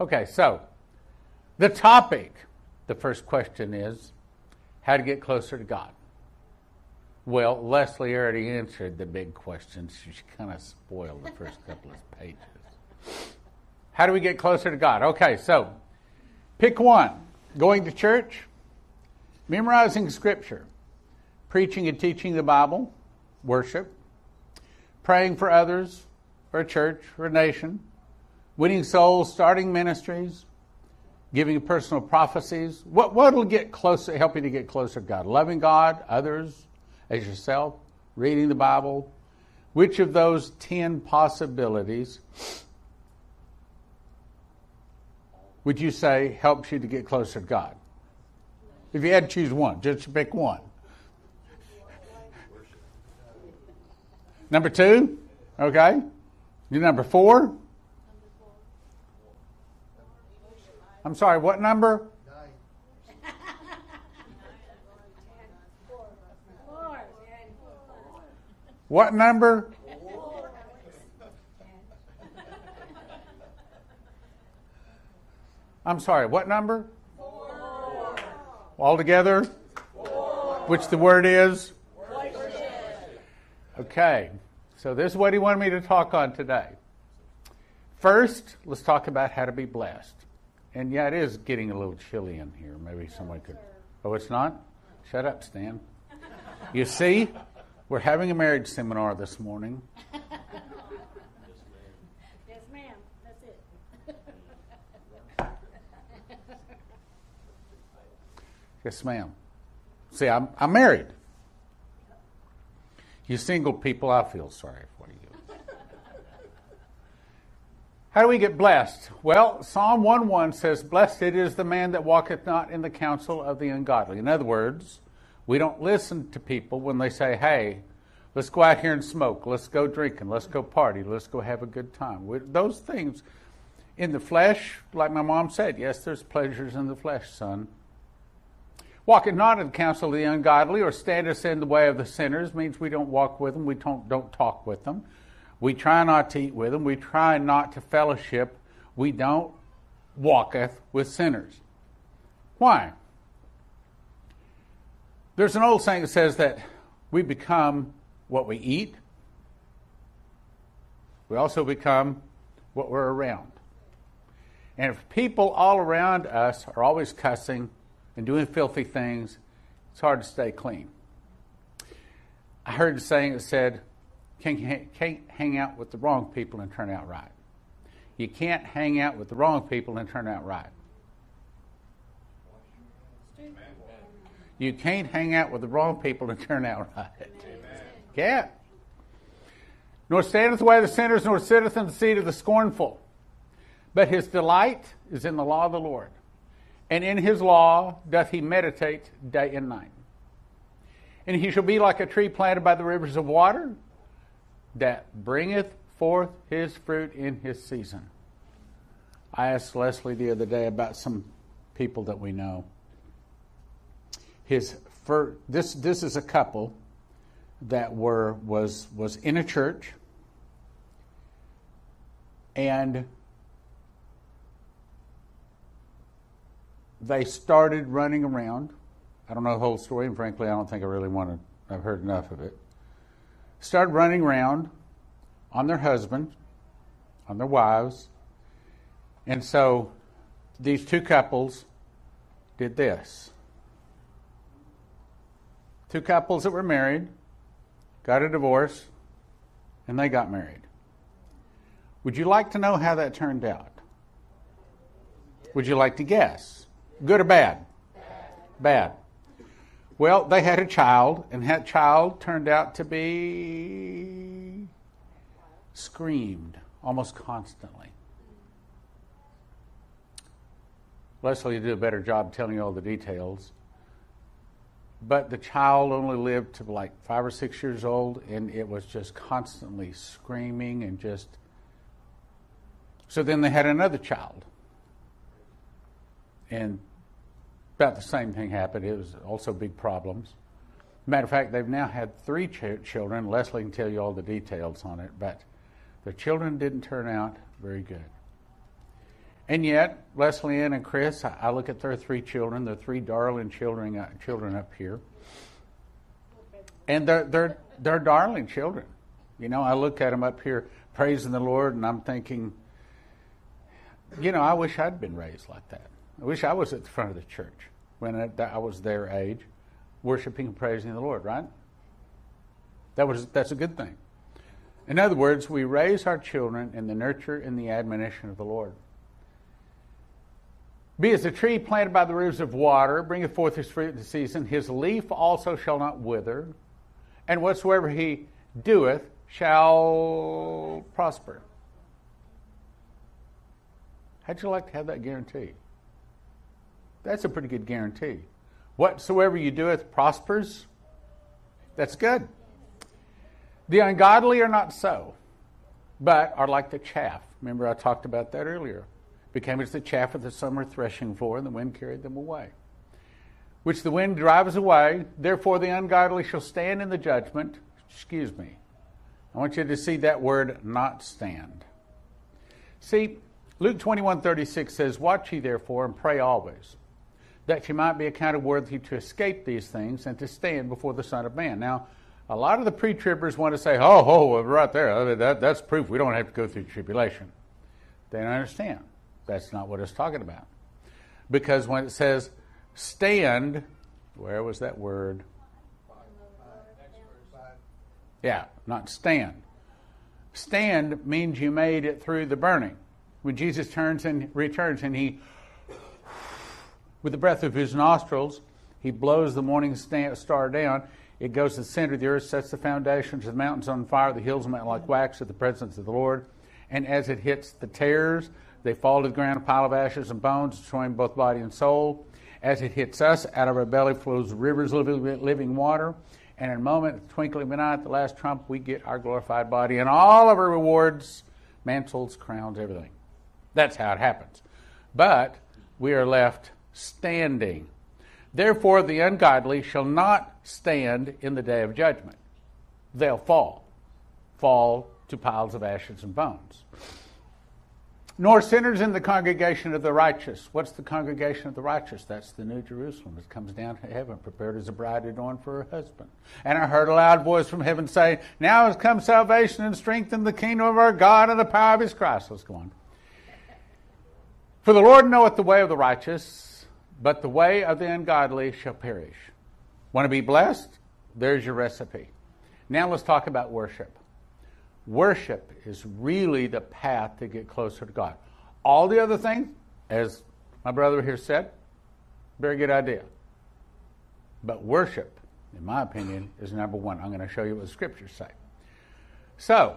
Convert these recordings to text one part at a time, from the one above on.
Okay, so the topic, the first question is how to get closer to God. Well, Leslie already answered the big question. She kind of spoiled the first couple of pages. How do we get closer to God? Okay, so pick one going to church, memorizing scripture, preaching and teaching the Bible, worship, praying for others, for a church, for a nation, winning souls, starting ministries, giving personal prophecies. What what will get closer, help you to get closer to God? Loving God, others, as yourself, reading the Bible. Which of those ten possibilities would you say helps you to get closer to God? If you had to choose one, just pick one. Number two? Okay. You number four? I'm sorry, what number? What number? I'm sorry, what number? Four. All together? Four. Which the word is? Okay, so this is what he wanted me to talk on today. First, let's talk about how to be blessed. And yeah, it is getting a little chilly in here. Maybe someone could. Oh, it's not? Shut up, Stan. You see, we're having a marriage seminar this morning. Yes, ma'am. That's it. Yes, ma'am. See, I'm, I'm married. You single people, I feel sorry for you. How do we get blessed? Well, Psalm 1 1 says, Blessed is the man that walketh not in the counsel of the ungodly. In other words, we don't listen to people when they say, Hey, let's go out here and smoke, let's go drinking, let's go party, let's go have a good time. We, those things in the flesh, like my mom said, yes, there's pleasures in the flesh, son. Walking not in the counsel of the ungodly or standeth in the way of the sinners means we don't walk with them, we don't, don't talk with them. We try not to eat with them, we try not to fellowship, we don't walketh with sinners. Why? There's an old saying that says that we become what we eat, we also become what we're around. And if people all around us are always cussing, and doing filthy things, it's hard to stay clean. I heard a saying that said, can't, can't hang out with the wrong people and turn out right. You can't hang out with the wrong people and turn out right. You can't hang out with the wrong people and turn out right. Can't. Nor standeth the way of the sinners, nor sitteth in the seat of the scornful. But his delight is in the law of the Lord and in his law doth he meditate day and night. And he shall be like a tree planted by the rivers of water that bringeth forth his fruit in his season. I asked Leslie the other day about some people that we know. His first, this this is a couple that were was was in a church and they started running around. I don't know the whole story, and frankly, I don't think I really want to. I've heard enough of it. Started running around on their husband, on their wives, and so these two couples did this. Two couples that were married got a divorce, and they got married. Would you like to know how that turned out? Would you like to guess? Good or bad? Bad. Well, they had a child, and that child turned out to be screamed almost constantly. Leslie did a better job telling you all the details. But the child only lived to like five or six years old, and it was just constantly screaming and just. So then they had another child. And about the same thing happened. It was also big problems. Matter of fact, they've now had three ch- children. Leslie can tell you all the details on it, but the children didn't turn out very good. And yet, Leslie Ann and Chris, I look at their three children, their three darling children, uh, children up here, and they're they're they're darling children. You know, I look at them up here praising the Lord, and I'm thinking, you know, I wish I'd been raised like that. I wish I was at the front of the church when I, was their age, worshiping and praising the Lord. Right? That was that's a good thing. In other words, we raise our children in the nurture and the admonition of the Lord. Be as a tree planted by the rivers of water, bringeth forth his fruit in the season. His leaf also shall not wither, and whatsoever he doeth shall prosper. How'd you like to have that guarantee? That's a pretty good guarantee. Whatsoever you doeth prospers. That's good. The ungodly are not so, but are like the chaff. Remember, I talked about that earlier. Became as the chaff of the summer threshing floor, and the wind carried them away. Which the wind drives away. Therefore, the ungodly shall stand in the judgment. Excuse me. I want you to see that word not stand. See, Luke 21 36 says, Watch ye therefore and pray always, that ye might be accounted worthy to escape these things and to stand before the Son of Man. Now, a lot of the pre-tribbers want to say, "Oh, oh, right there, that, that's proof we don't have to go through tribulation." They don't understand. That's not what it's talking about. Because when it says stand, where was that word? Yeah, not stand. Stand means you made it through the burning. When Jesus turns and returns and he, with the breath of his nostrils, he blows the morning star down it goes to the center of the earth, sets the foundations of the mountains on fire, the hills melt like wax at the presence of the Lord. And as it hits the tares, they fall to the ground, a pile of ashes and bones, destroying both body and soul. As it hits us, out of our belly flows rivers of living water. And in a moment, the twinkling of an eye, at the last trump, we get our glorified body and all of our rewards, mantles, crowns, everything. That's how it happens. But we are left standing Therefore, the ungodly shall not stand in the day of judgment. They'll fall, fall to piles of ashes and bones. Nor sinners in the congregation of the righteous. What's the congregation of the righteous? That's the New Jerusalem that comes down to heaven, prepared as a bride adorned for her husband. And I heard a loud voice from heaven say, Now has come salvation and strength in the kingdom of our God and the power of his Christ. Let's go on. For the Lord knoweth the way of the righteous but the way of the ungodly shall perish. Want to be blessed? There's your recipe. Now let's talk about worship. Worship is really the path to get closer to God. All the other things, as my brother here said, very good idea. But worship, in my opinion, is number one. I'm going to show you what the scriptures say. So,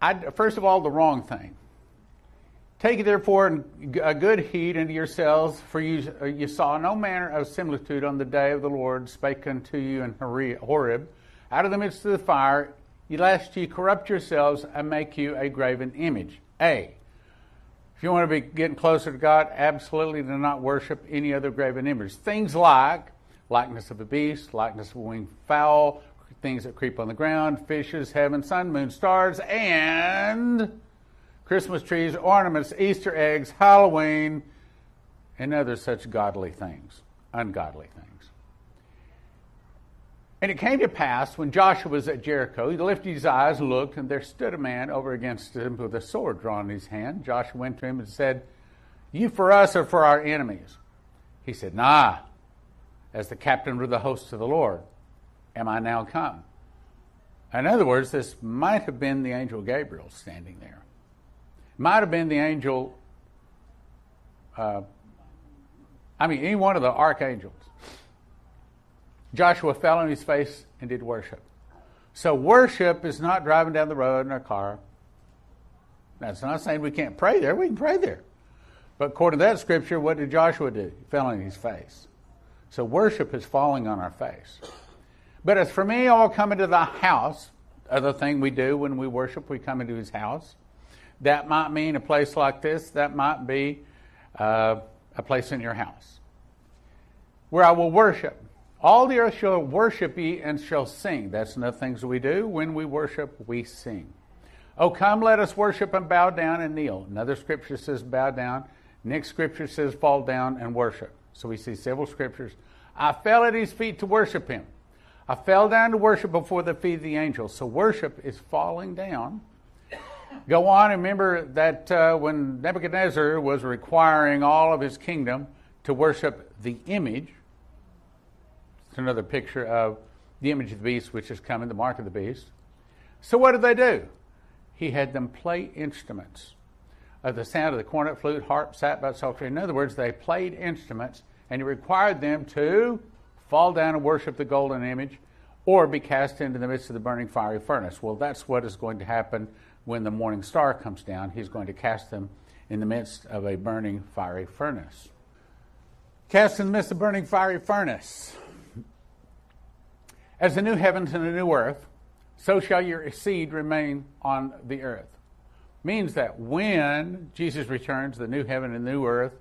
I, first of all, the wrong thing. Take therefore a good heed unto yourselves, for you, uh, you saw no manner of similitude on the day of the Lord spake unto you in Horeb, out of the midst of the fire, lest ye corrupt yourselves and make you a graven image. A. If you want to be getting closer to God, absolutely do not worship any other graven image. Things like likeness of a beast, likeness of a winged fowl, things that creep on the ground, fishes, heaven, sun, moon, stars, and Christmas trees, ornaments, Easter eggs, Halloween, and other such godly things, ungodly things. And it came to pass when Joshua was at Jericho, he lifted his eyes, and looked, and there stood a man over against him with a sword drawn in his hand. Joshua went to him and said, You for us or for our enemies? He said, Nah, as the captain of the hosts of the Lord, am I now come? In other words, this might have been the angel Gabriel standing there. Might have been the angel, uh, I mean, any one of the archangels. Joshua fell on his face and did worship. So, worship is not driving down the road in a car. That's not saying we can't pray there. We can pray there. But according to that scripture, what did Joshua do? He fell on his face. So, worship is falling on our face. But as for me, I'll come into the house. Other thing we do when we worship, we come into his house. That might mean a place like this. That might be uh, a place in your house where I will worship. All the earth shall worship ye and shall sing. That's another things we do. When we worship, we sing. Oh, come, let us worship and bow down and kneel. Another scripture says bow down. Next scripture says fall down and worship. So we see several scriptures. I fell at his feet to worship him. I fell down to worship before the feet of the angels. So worship is falling down. Go on and remember that uh, when Nebuchadnezzar was requiring all of his kingdom to worship the image, it's another picture of the image of the beast, which is coming, the mark of the beast. So what did they do? He had them play instruments of the sound of the cornet, flute, harp, sackbut, psaltery. In other words, they played instruments, and he required them to fall down and worship the golden image or be cast into the midst of the burning fiery furnace. Well, that's what is going to happen when the morning star comes down. He's going to cast them in the midst of a burning fiery furnace. Cast in the midst of a burning fiery furnace. As the new heavens and the new earth, so shall your seed remain on the earth. Means that when Jesus returns, the new heaven and new earth,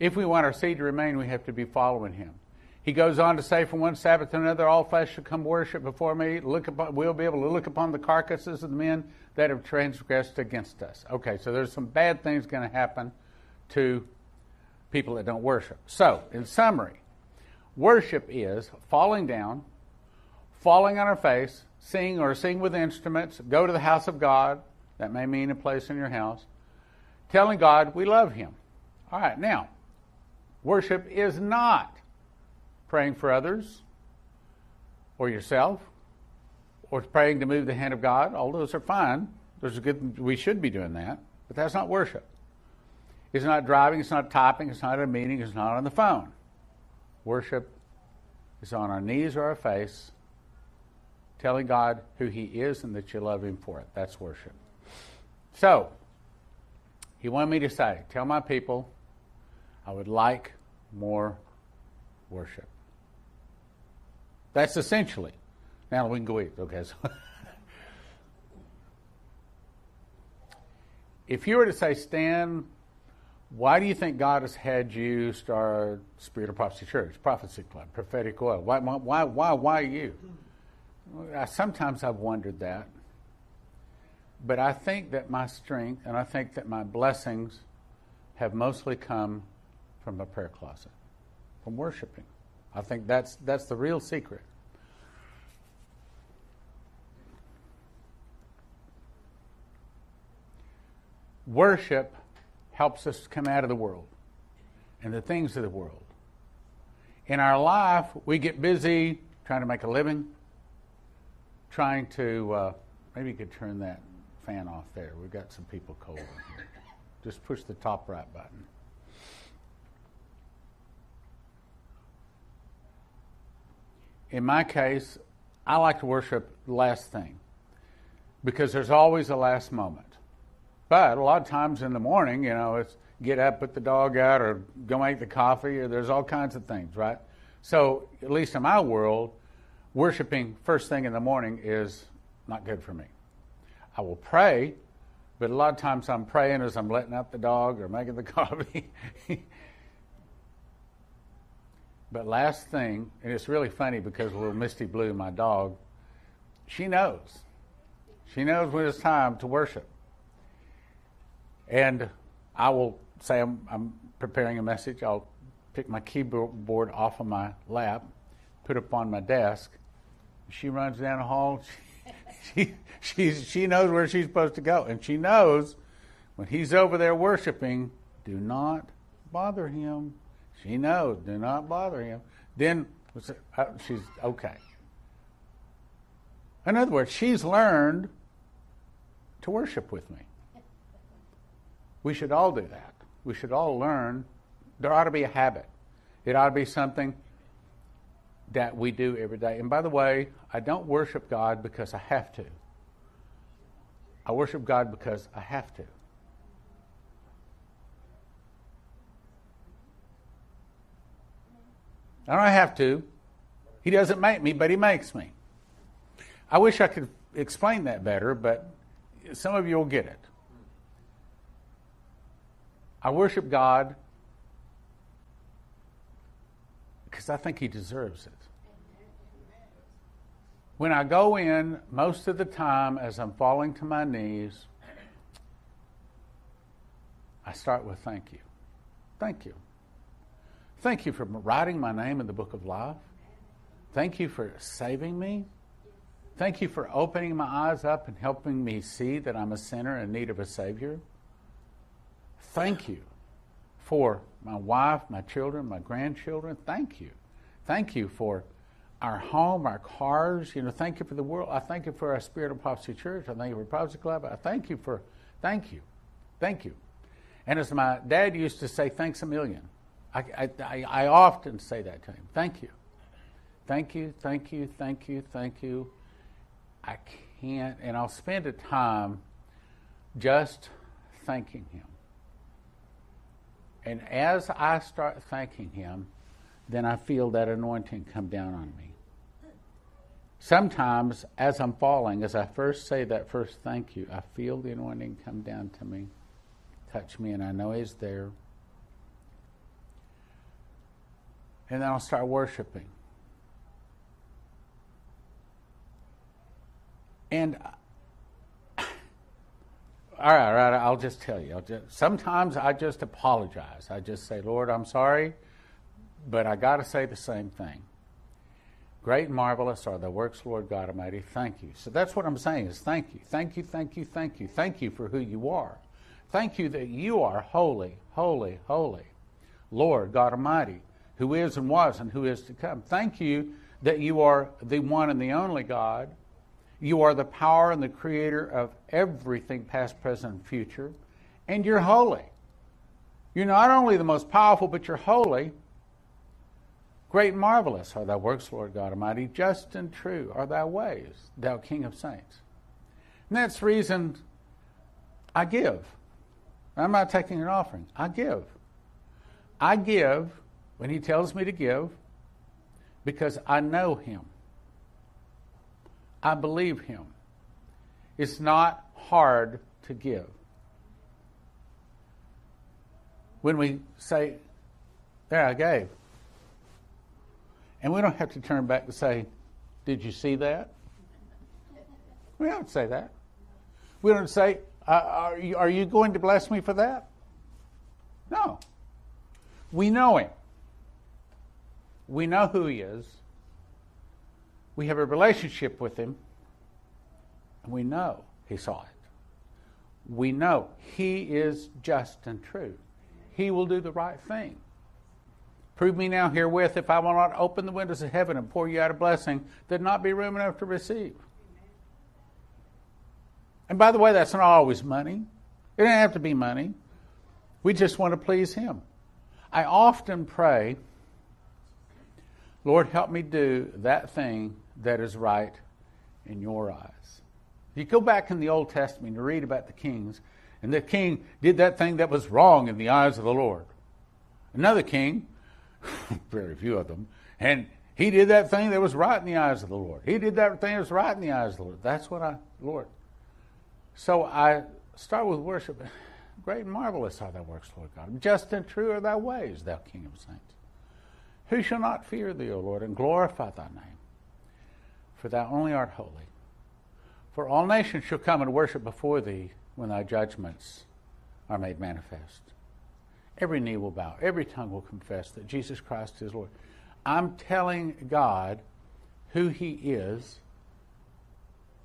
if we want our seed to remain, we have to be following him. He goes on to say, From one Sabbath to another, all flesh shall come worship before me. Look upon, we'll be able to look upon the carcasses of the men that have transgressed against us. Okay, so there's some bad things going to happen to people that don't worship. So, in summary, worship is falling down, falling on our face, sing or sing with instruments, go to the house of God. That may mean a place in your house. Telling God we love Him. All right, now, worship is not praying for others or yourself or praying to move the hand of God. All those are fine. Those are good. We should be doing that, but that's not worship. It's not driving. It's not typing. It's not at a meeting. It's not on the phone. Worship is on our knees or our face, telling God who He is and that you love Him for it. That's worship. So, He wanted me to say, tell my people, I would like more worship. That's essentially. Now we can go eat. Okay. So if you were to say, Stan, why do you think God has had you start Spirit of Prophecy Church, Prophecy Club, Prophetic Oil? Why, why, why, why you? Sometimes I've wondered that. But I think that my strength and I think that my blessings have mostly come from a prayer closet, from worshiping. I think that's, that's the real secret. Worship helps us come out of the world and the things of the world. In our life, we get busy trying to make a living, trying to, uh, maybe you could turn that fan off there. We've got some people cold in here. Just push the top right button. In my case, I like to worship last thing because there's always a last moment. But a lot of times in the morning, you know, it's get up, put the dog out, or go make the coffee, or there's all kinds of things, right? So, at least in my world, worshiping first thing in the morning is not good for me. I will pray, but a lot of times I'm praying as I'm letting out the dog or making the coffee. But last thing, and it's really funny because little Misty Blue, my dog, she knows. She knows when it's time to worship. And I will say I'm, I'm preparing a message. I'll pick my keyboard off of my lap, put it on my desk. She runs down the hall. She, she, she knows where she's supposed to go. And she knows when he's over there worshiping, do not bother him. She knows, do not bother him. Then uh, she's okay. In other words, she's learned to worship with me. We should all do that. We should all learn. There ought to be a habit. It ought to be something that we do every day. And by the way, I don't worship God because I have to. I worship God because I have to. I don't have to. He doesn't make me, but He makes me. I wish I could explain that better, but some of you will get it. I worship God because I think He deserves it. When I go in, most of the time, as I'm falling to my knees, I start with thank you. Thank you. Thank you for writing my name in the book of life. Thank you for saving me. Thank you for opening my eyes up and helping me see that I'm a sinner in need of a Savior. Thank you for my wife, my children, my grandchildren. Thank you. Thank you for our home, our cars. You know, thank you for the world. I thank you for our Spirit of Prophecy Church. I thank you for Prophecy Club. I thank you for, thank you, thank you. And as my dad used to say, thanks a million. I, I, I often say that to him. Thank you. Thank you, thank you, thank you, thank you. I can't, and I'll spend a time just thanking him. And as I start thanking him, then I feel that anointing come down on me. Sometimes, as I'm falling, as I first say that first thank you, I feel the anointing come down to me, touch me, and I know He's there. And then I'll start worshiping. And all right, all right, I'll just tell you. Just, sometimes I just apologize. I just say, Lord, I'm sorry, but I got to say the same thing. Great and marvelous are the works, Lord God Almighty. Thank you. So that's what I'm saying is thank you, thank you, thank you, thank you, thank you for who you are. Thank you that you are holy, holy, holy, Lord God Almighty, who is and was and who is to come. Thank you that you are the one and the only God you are the power and the creator of everything, past, present, and future. And you're holy. You're not only the most powerful, but you're holy. Great and marvelous are thy works, Lord God Almighty. Just and true are thy ways, thou King of saints. And that's the reason I give. I'm not taking an offering. I give. I give when he tells me to give because I know him. I believe him. It's not hard to give. When we say, There, I gave. And we don't have to turn back and say, Did you see that? We don't say that. We don't say, uh, are you going to bless me for that? No. We know him. We know who he is. We have a relationship with Him, and we know He saw it. We know He is just and true. He will do the right thing. Prove me now herewith if I will not open the windows of heaven and pour you out a blessing, there'd not be room enough to receive. And by the way, that's not always money. It doesn't have to be money. We just want to please Him. I often pray, Lord, help me do that thing that is right in your eyes. You go back in the Old Testament and read about the kings, and the king did that thing that was wrong in the eyes of the Lord. Another king, very few of them, and he did that thing that was right in the eyes of the Lord. He did that thing that was right in the eyes of the Lord. That's what I, Lord. So I start with worship. Great and marvelous are thy works, Lord God. Just and true are thy ways, thou King of saints. Who shall not fear thee, O Lord, and glorify thy name? for thou only art holy. For all nations shall come and worship before thee when thy judgments are made manifest. Every knee will bow, every tongue will confess that Jesus Christ is Lord. I'm telling God who He is,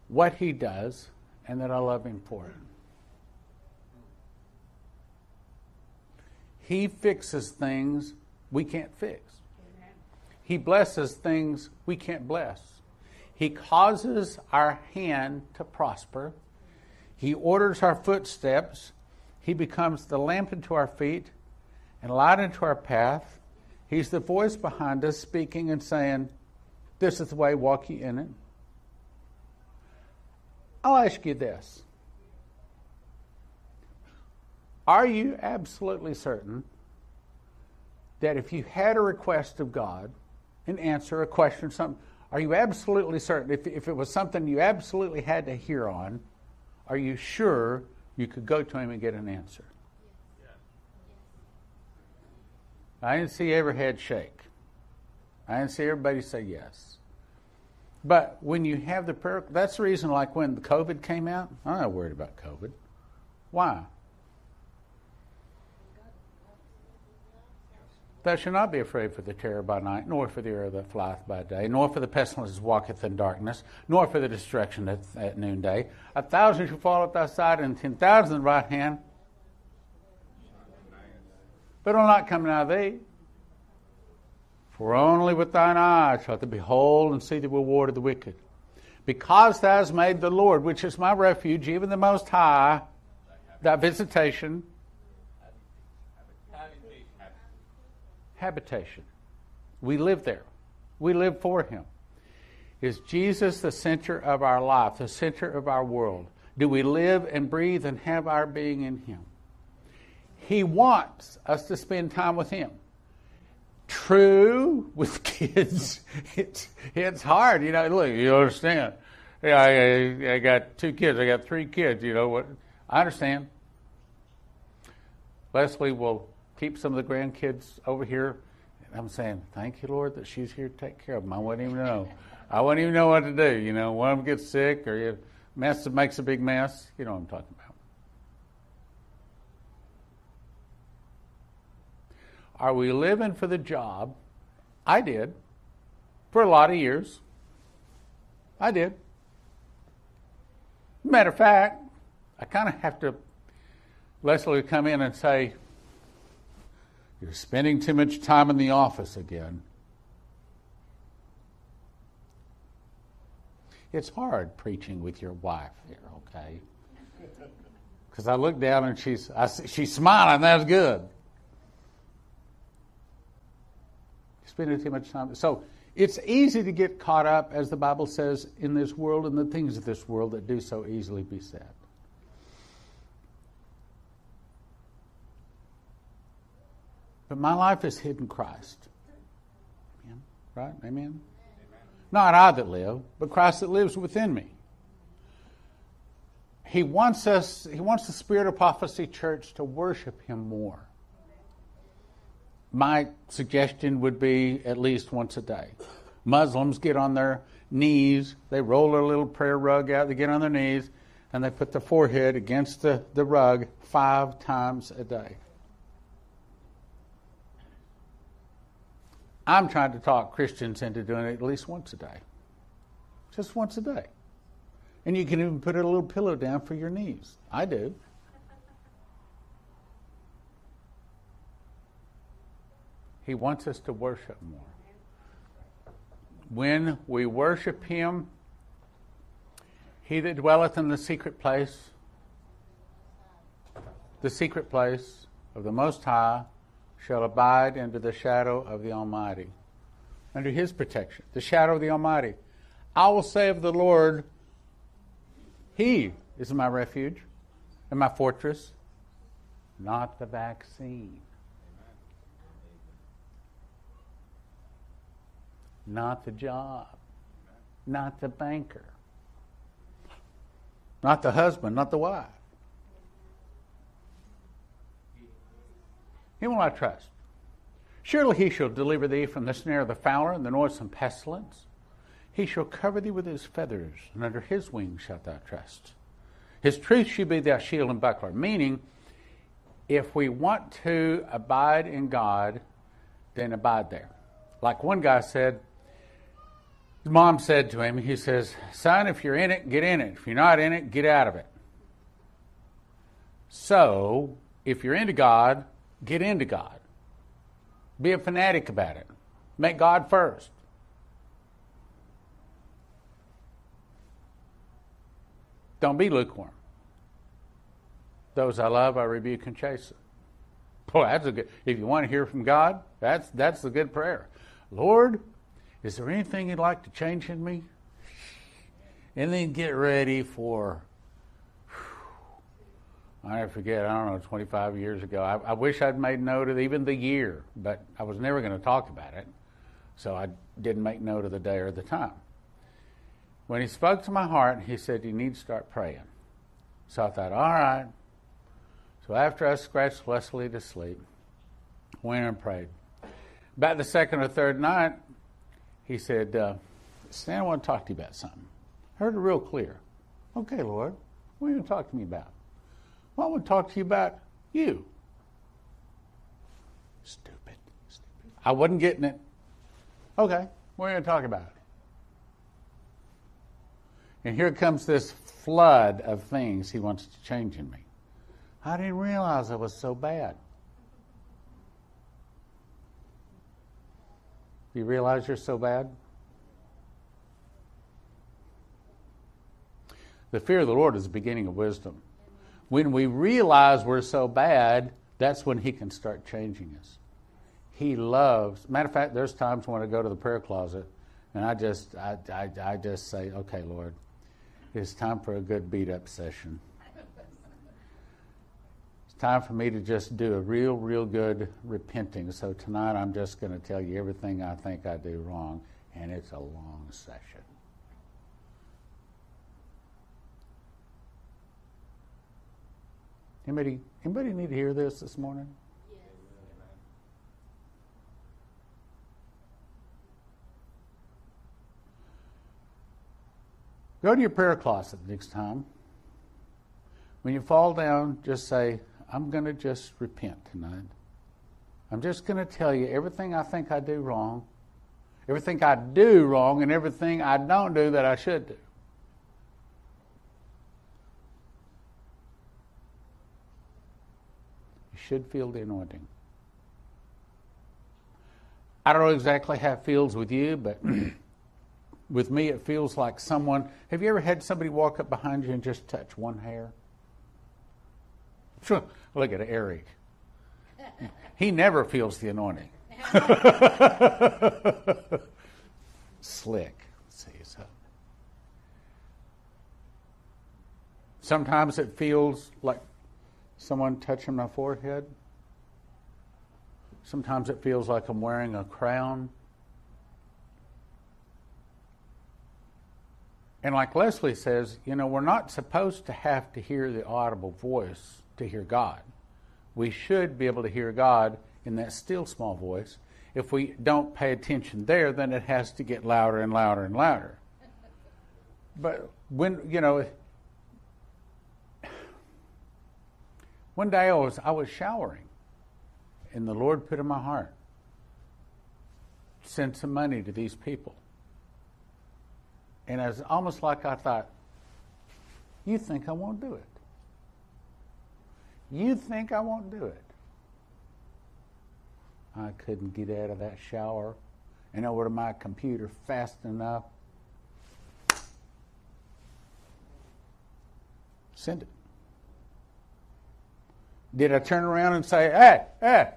what He does, and that I love Him for it. He fixes things we can't fix. He blesses things we can't bless. He causes our hand to prosper. He orders our footsteps. He becomes the lamp unto our feet and light unto our path. He's the voice behind us speaking and saying, This is the way, walk ye in it. I'll ask you this Are you absolutely certain that if you had a request of God, an answer, a question, something, are you absolutely certain? If, if it was something you absolutely had to hear on, are you sure you could go to him and get an answer? I didn't see every head shake. I didn't see everybody say yes. But when you have the prayer, that's the reason, like when the COVID came out, I'm not worried about COVID. Why? Thou shalt not be afraid for the terror by night, nor for the arrow that flieth by day, nor for the pestilence that walketh in darkness, nor for the destruction at, at noonday. A thousand shall fall at thy side, and ten thousand at right hand, but will not come nigh thee. For only with thine eyes shalt thou behold and see the reward of the wicked. Because thou hast made the Lord, which is my refuge, even the Most High, thy visitation, habitation. We live there. We live for Him. Is Jesus the center of our life, the center of our world? Do we live and breathe and have our being in Him? He wants us to spend time with Him. True, with kids, it's, it's hard. You know, look, you understand. Yeah, I, I got two kids. I got three kids. You know what? I understand. Leslie will keep some of the grandkids over here. And I'm saying, thank you, Lord, that she's here to take care of them. I wouldn't even know. I wouldn't even know what to do. You know, one of them gets sick or you mess makes a big mess. You know what I'm talking about. Are we living for the job? I did. For a lot of years. I did. Matter of fact, I kind of have to, Leslie come in and say, You're spending too much time in the office again. It's hard preaching with your wife here, okay? Because I look down and she's, I, she's smiling, that's good. spending too much time. So it's easy to get caught up, as the Bible says, in this world and the things of this world that do so easily beset. But my life is hidden Christ. Amen. Right? Amen? Amen? Not I that live, but Christ that lives within me. He wants us, he wants the Spirit of Prophecy Church to worship him more my suggestion would be at least once a day. Muslims get on their knees, they roll their little prayer rug out, they get on their knees, and they put their forehead against the, the rug five times a day. I'm trying to talk Christians into doing it at least once a day. Just once a day. And you can even put a little pillow down for your knees. I do. He wants us to worship more. When we worship Him, He that dwelleth in the secret place, the secret place of the Most High, shall abide under the shadow of the Almighty, under His protection, the shadow of the Almighty. I will say of the Lord, He is my refuge and my fortress, not the vaccine. not the job, not the banker, not the husband, not the wife. Him will I trust. Surely he shall deliver thee from the snare of the fowler and the noisome pestilence. He shall cover thee with his feathers, and under his wings shalt thou trust. His truth shall be thy shield and buckler. Meaning, if we want to abide in God, then abide there. Like one guy said, his mom said to him, he says, Son, if you're in it, get in it. If you're not in it, get out of it. So, if you're into God, get into God. Be a fanatic about it. Make God first. Don't be lukewarm. Those I love, I rebuke and chasten. Boy, that's a good. If you want to hear from God, that's that's a good prayer. Lord, is there anything you'd like to change in me? And then get ready for, I forget, I don't know, 25 years ago. I, I wish I'd made note of even the year, but I was never going to talk about it. So I didn't make note of the day or the time. When he spoke to my heart, he said, You need to start praying. So I thought, All right. So after I scratched Leslie to sleep, went and prayed. About the second or third night, he said, uh, Stan, I want to talk to you about something. I heard it real clear. Okay, Lord, what are you going to talk to me about? Well, I want to talk to you about you. Stupid. Stupid. I wasn't getting it. Okay, what are you going to talk about? it. And here comes this flood of things he wants to change in me. I didn't realize I was so bad. You realize you're so bad? The fear of the Lord is the beginning of wisdom. When we realize we're so bad, that's when He can start changing us. He loves. Matter of fact, there's times when I go to the prayer closet and I just, I, I, I just say, "Okay, Lord, it's time for a good beat up session." It's time for me to just do a real, real good repenting. So tonight I'm just going to tell you everything I think I do wrong, and it's a long session. Anybody, anybody need to hear this this morning? Yes. Go to your prayer closet next time. When you fall down, just say, I'm going to just repent tonight. I'm just going to tell you everything I think I do wrong, everything I do wrong, and everything I don't do that I should do. Should feel the anointing. I don't know exactly how it feels with you, but with me, it feels like someone. Have you ever had somebody walk up behind you and just touch one hair? Sure. Look at Eric. He never feels the anointing. Slick. Let's see so. Sometimes it feels like someone touching my forehead. Sometimes it feels like I'm wearing a crown. And like Leslie says, you know, we're not supposed to have to hear the audible voice to hear God. We should be able to hear God in that still small voice. If we don't pay attention there, then it has to get louder and louder and louder. But when, you know, one day I was, I was showering, and the Lord put in my heart, send some money to these people. And it was almost like I thought, you think I won't do it? You think I won't do it? I couldn't get out of that shower and over to my computer fast enough. Send it. Did I turn around and say, hey, hey,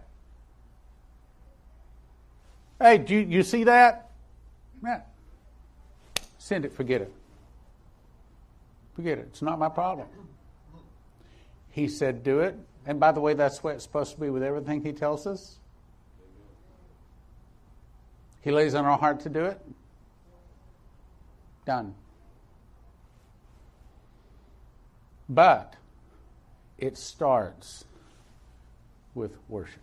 hey, do you, you see that? Yeah. Send it, forget it. Forget it. It's not my problem. He said, do it. And by the way, that's what it's supposed to be with everything he tells us. He lays on our heart to do it. Done. But it starts with worship.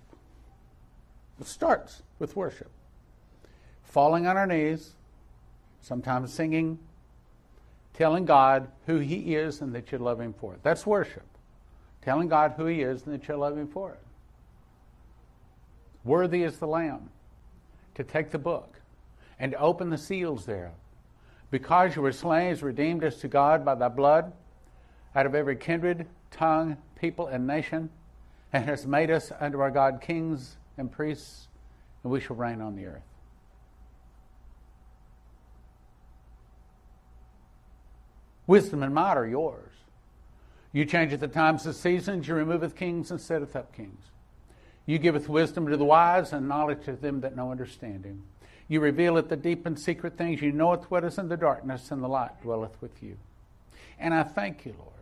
It starts with worship. Falling on our knees, sometimes singing, telling God who He is and that you love Him for it. That's worship. Telling God who He is and that you love Him for it. Worthy is the Lamb to take the book and to open the seals thereof. Because you were slain, redeemed us to God by thy blood out of every kindred, tongue, people, and nation, and has made us unto our God kings and priests, and we shall reign on the earth. Wisdom and might are yours. You changeth the times and seasons, you removeth kings and setteth up kings. You giveth wisdom to the wise and knowledge to them that know understanding. You revealeth the deep and secret things. You knoweth what is in the darkness, and the light dwelleth with you. And I thank you, Lord.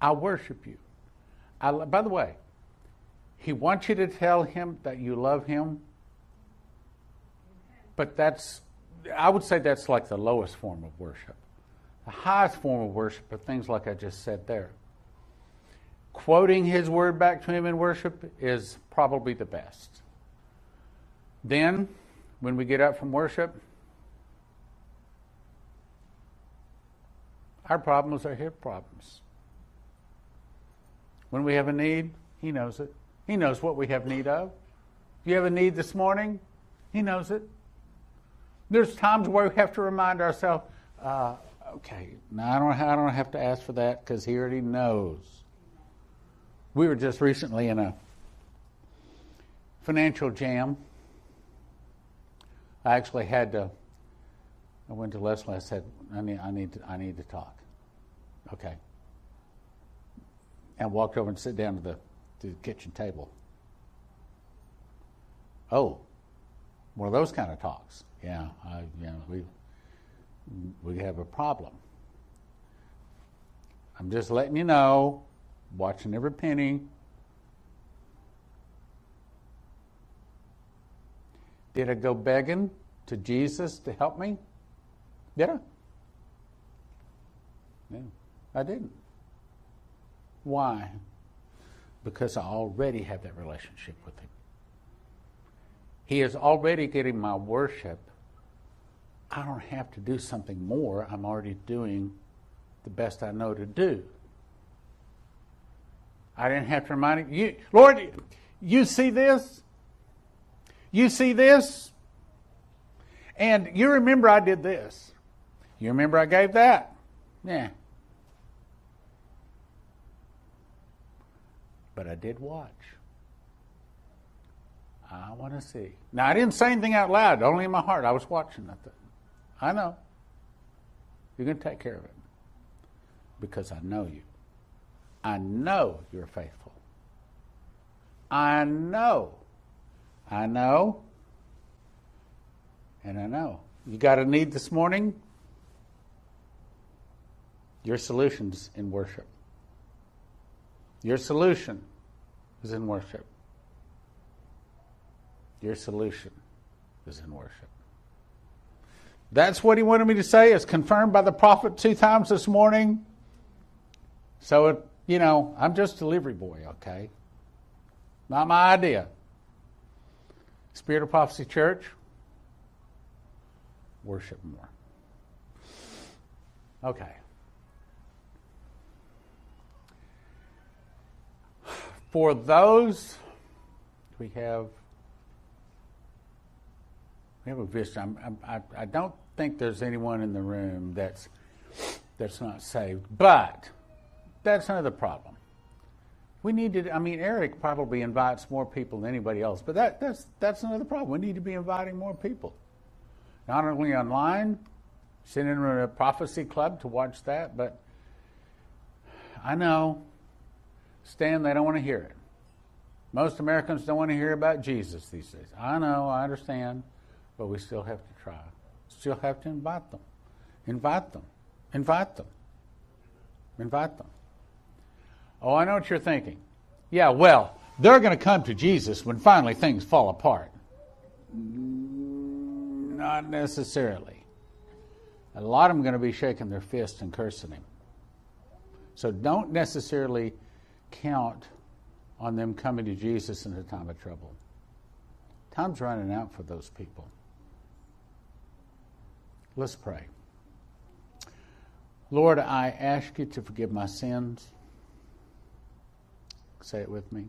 I worship you. I, by the way, He wants you to tell Him that you love Him, but that's, I would say that's like the lowest form of worship. The highest form of worship are things like I just said there. Quoting His word back to Him in worship is probably the best. Then, when we get up from worship, Our problems are His problems. When we have a need, He knows it. He knows what we have need of. If you have a need this morning, He knows it. There's times where we have to remind ourselves, uh, okay, now I don't, I don't have to ask for that because He already knows. We were just recently in a financial jam. I actually had to. I went to Leslie. I said, "I need, I need, to, I need to talk." Okay. And walked over and sit down to the, to the kitchen table. Oh, one of those kind of talks. Yeah, I, you know, we we have a problem. I'm just letting you know, watching every penny. Did I go begging to Jesus to help me? Did I? No, I didn't. Why? Because I already have that relationship with Him. He is already getting my worship. I don't have to do something more. I'm already doing the best I know to do. I didn't have to remind him, you, Lord, you see this? You see this? And you remember I did this. You remember I gave that? Yeah. But I did watch. I want to see. Now, I didn't say anything out loud, only in my heart. I was watching that. I know. You're going to take care of it because I know you. I know you're faithful. I know. I know. And I know. You got a need this morning? Your solution's in worship. Your solution is in worship. Your solution is in worship. That's what he wanted me to say. It's confirmed by the prophet two times this morning. So, it, you know, I'm just delivery boy, okay? Not my idea. Spirit of Prophecy Church, worship more. Okay. For those, we have we have a vision. I'm, i I don't think there's anyone in the room that's that's not saved, but that's another problem. We need to. I mean, Eric probably invites more people than anybody else, but that, that's that's another problem. We need to be inviting more people, not only online, sending them a prophecy club to watch that, but I know, Stan, they don't want to hear it. Most Americans don't want to hear about Jesus these days. I know, I understand, but we still have to try. Still have to invite them. Invite them. Invite them. Invite them. Oh, I know what you're thinking. Yeah, well, they're going to come to Jesus when finally things fall apart. Not necessarily. A lot of them are going to be shaking their fists and cursing him. So don't necessarily count on them coming to Jesus in a time of trouble. Time's running out for those people. Let's pray. Lord, I ask you to forgive my sins. Say it with me.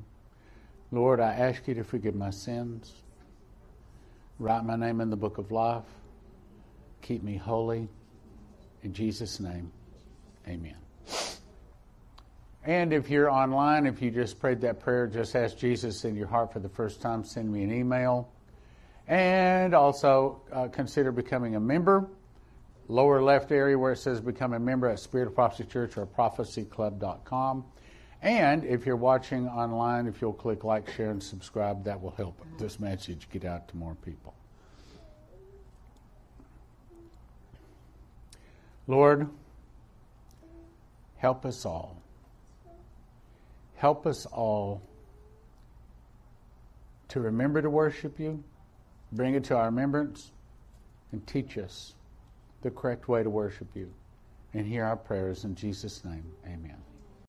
Lord, I ask you to forgive my sins. Write my name in the book of life. Keep me holy. In Jesus' name, amen. And if you're online, if you just prayed that prayer, just ask Jesus in your heart for the first time, send me an email. And also uh, consider becoming a member. Lower left area where it says become a member at Spirit of Prophecy Church or prophecyclub.com. And if you're watching online, if you'll click like, share, and subscribe, that will help this message get out to more people. Lord, help us all. Help us all to remember to worship you, bring it to our remembrance, and teach us the correct way to worship you. And hear our prayers in Jesus' name. Amen.